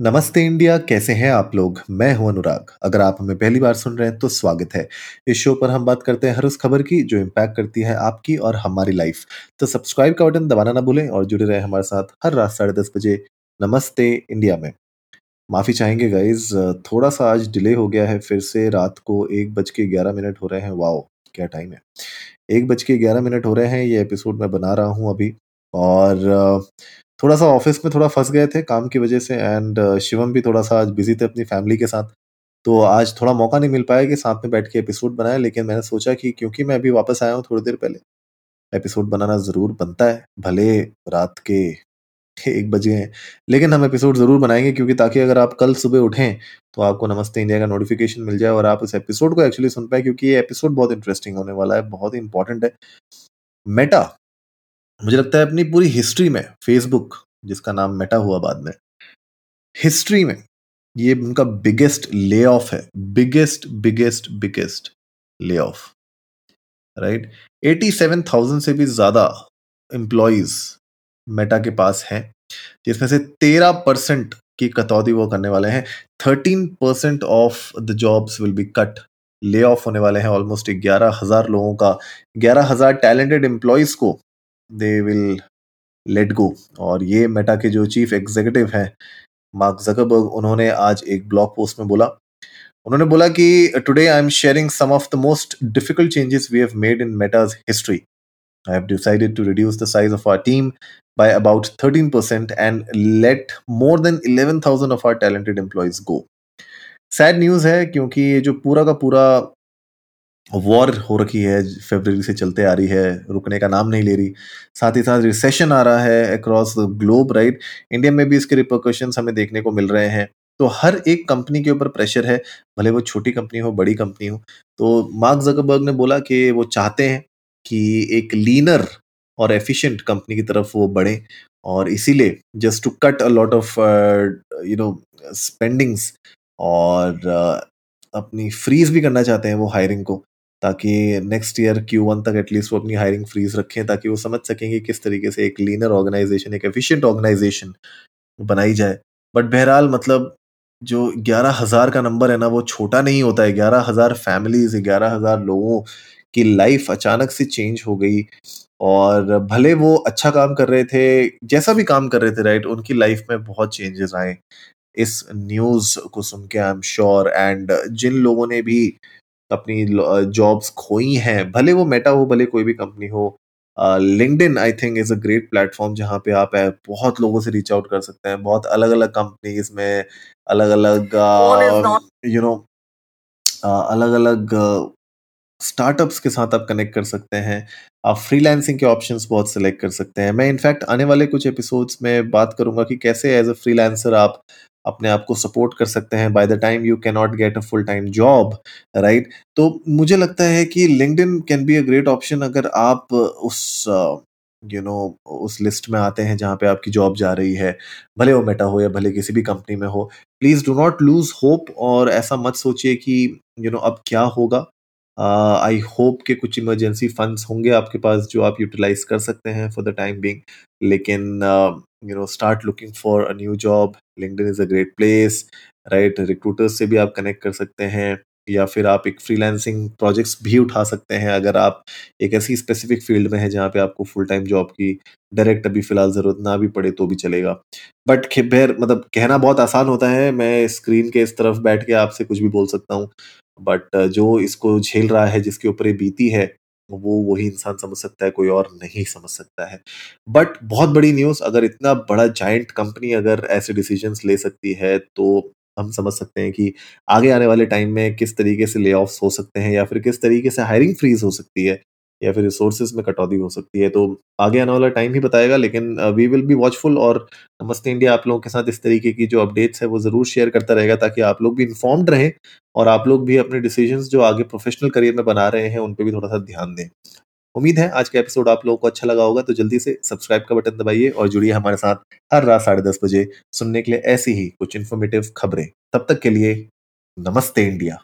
नमस्ते इंडिया, कैसे हैं आप लोग? मैं हूँ अनुराग। अगर आप हमें पहली बार सुन रहे हैं तो स्वागत है। इस शो पर हम बात करते हैं हर उस खबर की जो इम्पैक्ट करती है आपकी और हमारी लाइफ तो सब्सक्राइब का बटन दबाना ना भूलें और जुड़े रहे हमारे साथ हर रात साढ़े दस बजे नमस्ते इंडिया में। माफ़ी चाहेंगे गाइज़ थोड़ा सा आज डिले हो गया है, फिर से रात को एक बज के ग्यारह मिनट हो रहे हैं। वाओ क्या टाइम है। एक बज के ग्यारह मिनट हो रहे हैं, ये एपिसोड मैं बना रहा हूँ अभी। और थोड़ा सा ऑफ़िस में थोड़ा फंस गए थे काम की वजह से एंड शिवम भी थोड़ा सा आज बिज़ी थे अपनी फैमिली के साथ। तो आज थोड़ा मौका नहीं मिल पाया कि साथ में बैठ के एपिसोड बनाए, लेकिन मैंने सोचा कि क्योंकि मैं अभी वापस आया हूँ थोड़ी देर पहले, एपिसोड बनाना ज़रूर बनता है, भले रात के एक बजे हैं। लेकिन हम एपिसोड ज़रूर बनाएँगे क्योंकि ताकि अगर आप कल सुबह उठें तो आपको नमस्ते इंडिया का नोटिफिकेशन मिल जाए और आप उस एपिसोड को एक्चुअली सुन पाए, क्योंकि ये एपिसोड बहुत इंटरेस्टिंग होने वाला है, बहुत ही इंपॉर्टेंट है। मेटा मुझे लगता है अपनी पूरी हिस्ट्री में, फेसबुक, जिसका नाम मेटा हुआ बाद में, हिस्ट्री में ये उनका बिगेस्ट ले ऑफ़ है। Biggest biggest biggest lay off right eighty seven thousand से भी ज़्यादा एम्प्लॉयज़ मेटा के पास हैं, जिसमें से तेरह परसेंट की कटौती वो करने वाले हैं। Thirteen percent of the jobs will be cut lay off होने वाले हैं ऑलमोस्ट ग्यारह हज़ार लोगों का। ग्यारह हज़ार टैलेंटेड एम्प्लॉयज़ को दे विल लेट गो और ये मेटा के जो चीफ एग्जीक्यूटिव हैं मार्क जकरबर्ग उन्होंने आज एक ब्लॉग पोस्ट में बोला। उन्होंने बोला कि today I am sharing some of the most difficult changes we have made in Meta's history I have decided to reduce the size of our team by about 13% and let more than 11,000 of our talented employees go. Sad news है क्योंकि ये जो पूरा का पूरा war हो रखी है फेबररी से चलते आ रही है रुकने का नाम नहीं ले रही। साथ ही साथ रिसेशन आ रहा है अक्रॉस ग्लोब राइट इंडिया में भी इसके रिपोर्कशन हमें देखने को मिल रहे हैं। तो हर एक कंपनी के ऊपर प्रेशर है भले वो छोटी कंपनी हो बड़ी कंपनी हो। तो मार्क जकरबर्ग ने बोला कि वो चाहते हैं कि एक लीनर और एफिशिएंट कंपनी की तरफ़ वो बढ़े और इसीलिए just to cut a lot of you know spendings और uh, अपनी फ्रीज भी करना चाहते हैं वो हायरिंग को। ताकि नेक्स्ट ईयर क्यू वन तक एटलीस्ट वो अपनी हायरिंग फ्रीज रखें, ताकि वो समझ सकेंगे किस तरीके से एक लीनर ऑर्गेनाइजेशन एक एफिशिएंट ऑर्गेनाइजेशन बनाई जाए। बट बहरहाल मतलब जो ग्यारह हज़ार का नंबर है ना, वो छोटा नहीं होता है। ग्यारह हज़ार फैमिलीज़ ग्यारह हज़ार लोगों की लाइफ अचानक से चेंज हो गई और भले वो अच्छा काम कर रहे थे, जैसा भी काम कर रहे थे राइट उनकी लाइफ में बहुत चेंजेस आए। इस न्यूज़ को सुन के आई एम श्योर एंड जिन लोगों ने भी अपनी जॉब्स खोई हैं भले वो मेटा हो भले कोई भी कंपनी हो LinkedIn I think is a great platform जहाँ पे आप बहुत लोगों से रीच आउट कर सकते हैं बहुत अलग अलग कंपनीज़ में अलग अलग यू नो अलग अलग स्टार्टअप्स के साथ आप कनेक्ट कर सकते हैं आप फ्रीलांसिंग के ऑप्शंस बहुत सेलेक्ट कर सकते हैं। मैं इनफैक्ट आने वाले कुछ एपिसोड्स में बात करूँगा कि कैसे एज अ फ्रीलांसर आप अपने आप को सपोर्ट कर सकते हैं। By the time you can not get a full time job right तो मुझे लगता है कि LinkedIn can be a great option अगर आप उस यू you नो know, उस लिस्ट में आते हैं जहाँ पे आपकी जॉब जा रही है। भले वो मेटा हो या भले किसी भी कंपनी में हो। Please do not lose hope और ऐसा मत सोचिए कि यू you नो know, अब क्या होगा। आई uh, होप के कुछ इमरजेंसी फंड्स होंगे आपके पास जो आप यूटिलाइज कर सकते हैं फॉर द टाइम बिंग लेकिन you know start looking for a new job LinkedIn is a great place right recruiters से भी आप कनेक्ट कर सकते हैं, या फिर आप एक फ्रीलांसिंग प्रोजेक्ट्स भी उठा सकते हैं, अगर आप एक ऐसी स्पेसिफिक फ़ील्ड में है जहाँ पे आपको फुल टाइम जॉब की डायरेक्ट अभी फ़िलहाल ज़रूरत ना भी पड़े तो भी चलेगा। बट खैर मतलब कहना बहुत आसान होता है, मैं स्क्रीन के इस तरफ़ बैठ के आपसे कुछ भी बोल सकता हूँ। बट जो इसको झेल रहा है, जिसके ऊपर ये बीती है वो वही इंसान समझ सकता है, कोई और नहीं समझ सकता है। बट बहुत बड़ी न्यूज़ अगर इतना बड़ा जाइंट कंपनी अगर ऐसे डिसीज़न ले सकती है तो हम समझ सकते हैं कि आगे आने वाले टाइम में किस तरीके से ले हो सकते हैं या फिर किस तरीके से हायरिंग फ्रीज हो सकती है। या फिर रिसोर्सेज में कटौती हो सकती है तो आगे आने वाला टाइम ही बताएगा, लेकिन वी विल बी वॉचफुल और नमस्ते इंडिया आप लोगों के साथ इस तरीके की जो अपडेट्स है वो ज़रूर शेयर करता रहेगा ताकि आप लोग भी इन्फॉर्म्ड रहें और आप लोग भी अपने डिसीजंस जो आगे प्रोफेशनल करियर में बना रहे हैं उन पर भी थोड़ा सा ध्यान दें। उम्मीद है आज का एपिसोड आप लोगों को अच्छा लगा होगा तो जल्दी से सब्सक्राइब का बटन दबाइए और जुड़िए हमारे साथ हर रात साढ़े दस बजे सुनने के लिए ऐसी ही कुछ इन्फॉर्मेटिव खबरें। तब तक के लिए नमस्ते इंडिया।